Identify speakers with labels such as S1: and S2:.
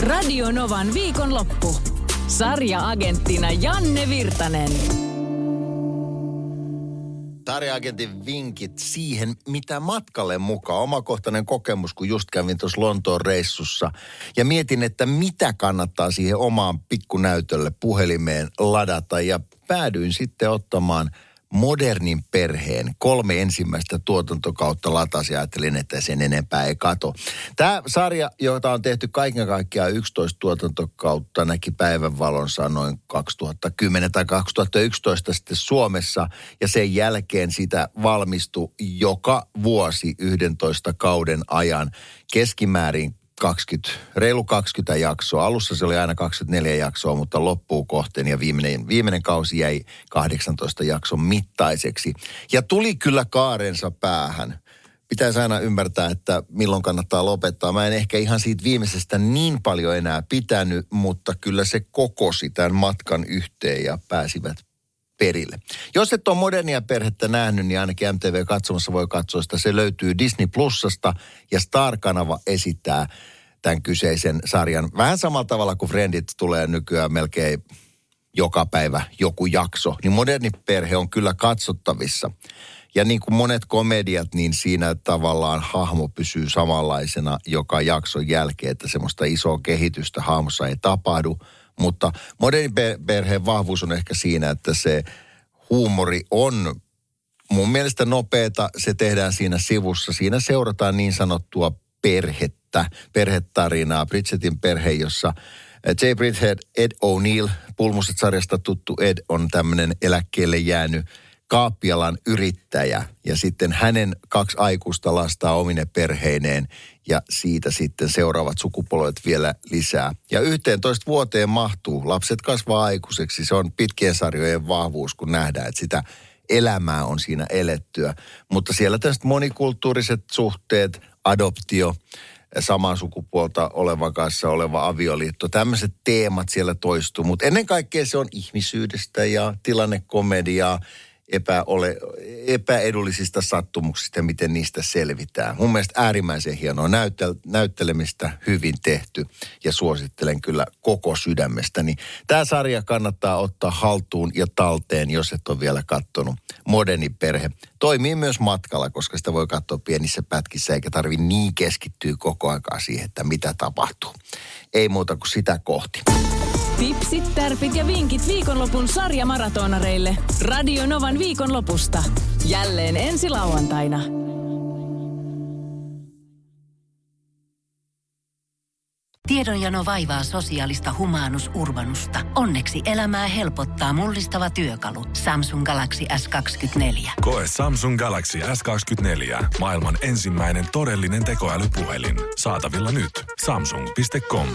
S1: Radio Novan viikonloppu. Sarja-agenttina Janne Virtanen.
S2: Sarja-agentin vinkit siihen, mitä matkalle mukaan. Omakohtainen kokemus, kun just kävin tuossa Lontoon reissussa. Ja mietin, että mitä kannattaa siihen omaan pikkunäytölle puhelimeen ladata. Ja päädyin sitten ottamaan – modernin perheen kolme ensimmäistä tuotantokautta latasi ja ajattelin, että sen enempää ei kato. Tämä sarja, jota on tehty kaiken kaikkiaan 11 tuotantokautta, näki päivänvalonsa noin 2010 tai 2011 sitten Suomessa ja sen jälkeen sitä valmistui joka vuosi 11 kauden ajan keskimäärin 20, reilu 20 jaksoa. Alussa se oli aina 24 jaksoa, mutta loppuu kohteen ja viimeinen, viimeinen kausi jäi 18 jakson mittaiseksi. Ja tuli kyllä kaarensa päähän. Pitäisi aina ymmärtää, että milloin kannattaa lopettaa. Mä en ehkä ihan siitä viimeisestä niin paljon enää pitänyt, mutta kyllä se kokosi tämän matkan yhteen ja pääsivät perille. Jos et ole modernia perhettä nähnyt, niin ainakin MTV katsomassa voi katsoa sitä. Se löytyy Disney Plusasta ja Star-kanava esittää tämän kyseisen sarjan. Vähän samalla tavalla kuin Friendit tulee nykyään melkein joka päivä joku jakso, niin moderni perhe on kyllä katsottavissa. Ja niin kuin monet komediat, niin siinä tavallaan hahmo pysyy samanlaisena joka jakson jälkeen, että semmoista isoa kehitystä hahmossa ei tapahdu – mutta modernin perheen vahvuus on ehkä siinä, että se huumori on mun mielestä nopeeta. Se tehdään siinä sivussa. Siinä seurataan niin sanottua perhettä, perhetarinaa. Bridgetin perhe, jossa J. Bridhead, Ed O'Neill, Pulmuset-sarjasta tuttu Ed on tämmöinen eläkkeelle jäänyt kaappialan yrittäjä ja sitten hänen kaksi aikuista lastaa omine perheineen ja siitä sitten seuraavat sukupolvet vielä lisää. Ja 11 vuoteen mahtuu. Lapset kasvaa aikuiseksi. Se on pitkien sarjojen vahvuus, kun nähdään, että sitä elämää on siinä elettyä. Mutta siellä tästä monikulttuuriset suhteet, adoptio, samaa sukupuolta olevan kanssa oleva avioliitto. Tämmöiset teemat siellä toistuu, mutta ennen kaikkea se on ihmisyydestä ja tilannekomediaa epäole, epäedullisista sattumuksista, miten niistä selvitään. Mun mielestä äärimmäisen hienoa näyttel, näyttelemistä, hyvin tehty ja suosittelen kyllä koko sydämestäni. Tämä sarja kannattaa ottaa haltuun ja talteen, jos et ole vielä kattonut. Moderni perhe toimii myös matkalla, koska sitä voi katsoa pienissä pätkissä eikä tarvi niin keskittyä koko aikaa siihen, että mitä tapahtuu. Ei muuta kuin sitä kohti.
S1: Tipsit, tärpit ja vinkit viikonlopun sarjamaratonareille. Radio Novan viikonlopusta. Jälleen ensi lauantaina.
S3: Tiedonjano vaivaa sosiaalista humanus urbanusta. Onneksi elämää helpottaa mullistava työkalu. Samsung Galaxy S24.
S4: Koe Samsung Galaxy S24. Maailman ensimmäinen todellinen tekoälypuhelin. Saatavilla nyt. Samsung.com.